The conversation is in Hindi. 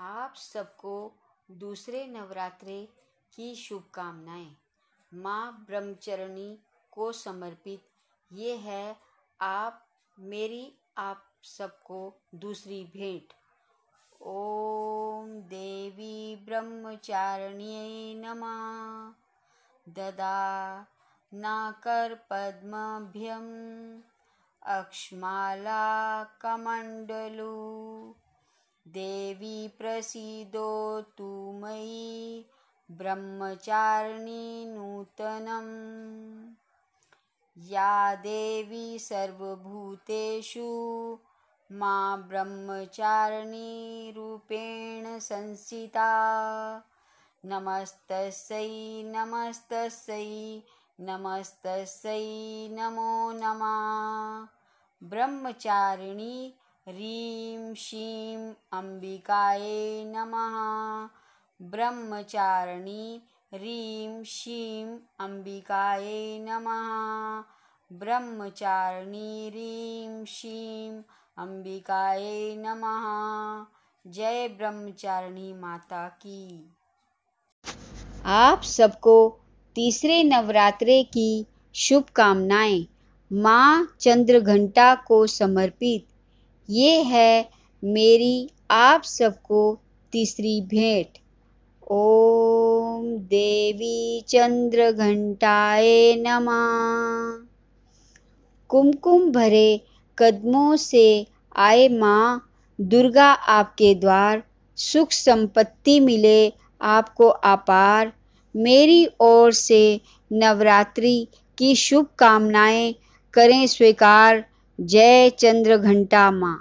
आप सबको दूसरे नवरात्रे की शुभकामनाएँ। माँ ब्रह्मचरणी को समर्पित ये है आप, मेरी, आप सबको दूसरी भेंट। ओम देवी ब्रह्मचारिण्यै नमः। ददा नाकर पद्मभ्यम। देवी प्रसीदोतु मयि ब्रह्मचारिणी नूतनम्। या देवी सर्वभूतेषु मा ब्रह्मचारिणी रूपेण संस्थिता नमस्तस्यै नमस्तस्यै नमस्तस्यै, नमो नमः। ब्रह्मचारिणी ह्रीं श्रीं अम्बिकायै नमः। ब्रह्मचारिणी ह्रीं श्रीं अम्बिकायै नमः। ब्रह्मचारिणी ह्रीं श्रीं अम्बिकायै नमः। जय ब्रह्मचारिणी माता की। आप सबको तीसरे नवरात्रे की शुभकामनाएँ। माँ चंद्रघंटा को समर्पित ये है मेरी आप सबको तीसरी भेंट। ओम देवी चंद्र घंटाए नमा। कुमकुम भरे कदमों से आए माँ, दुर्गा आपके द्वार, सुख संपत्ति मिले आपको अपार। मेरी ओर से नवरात्रि की शुभकामनाएँ करें स्वीकार। जय चंद्र घंटा माँ।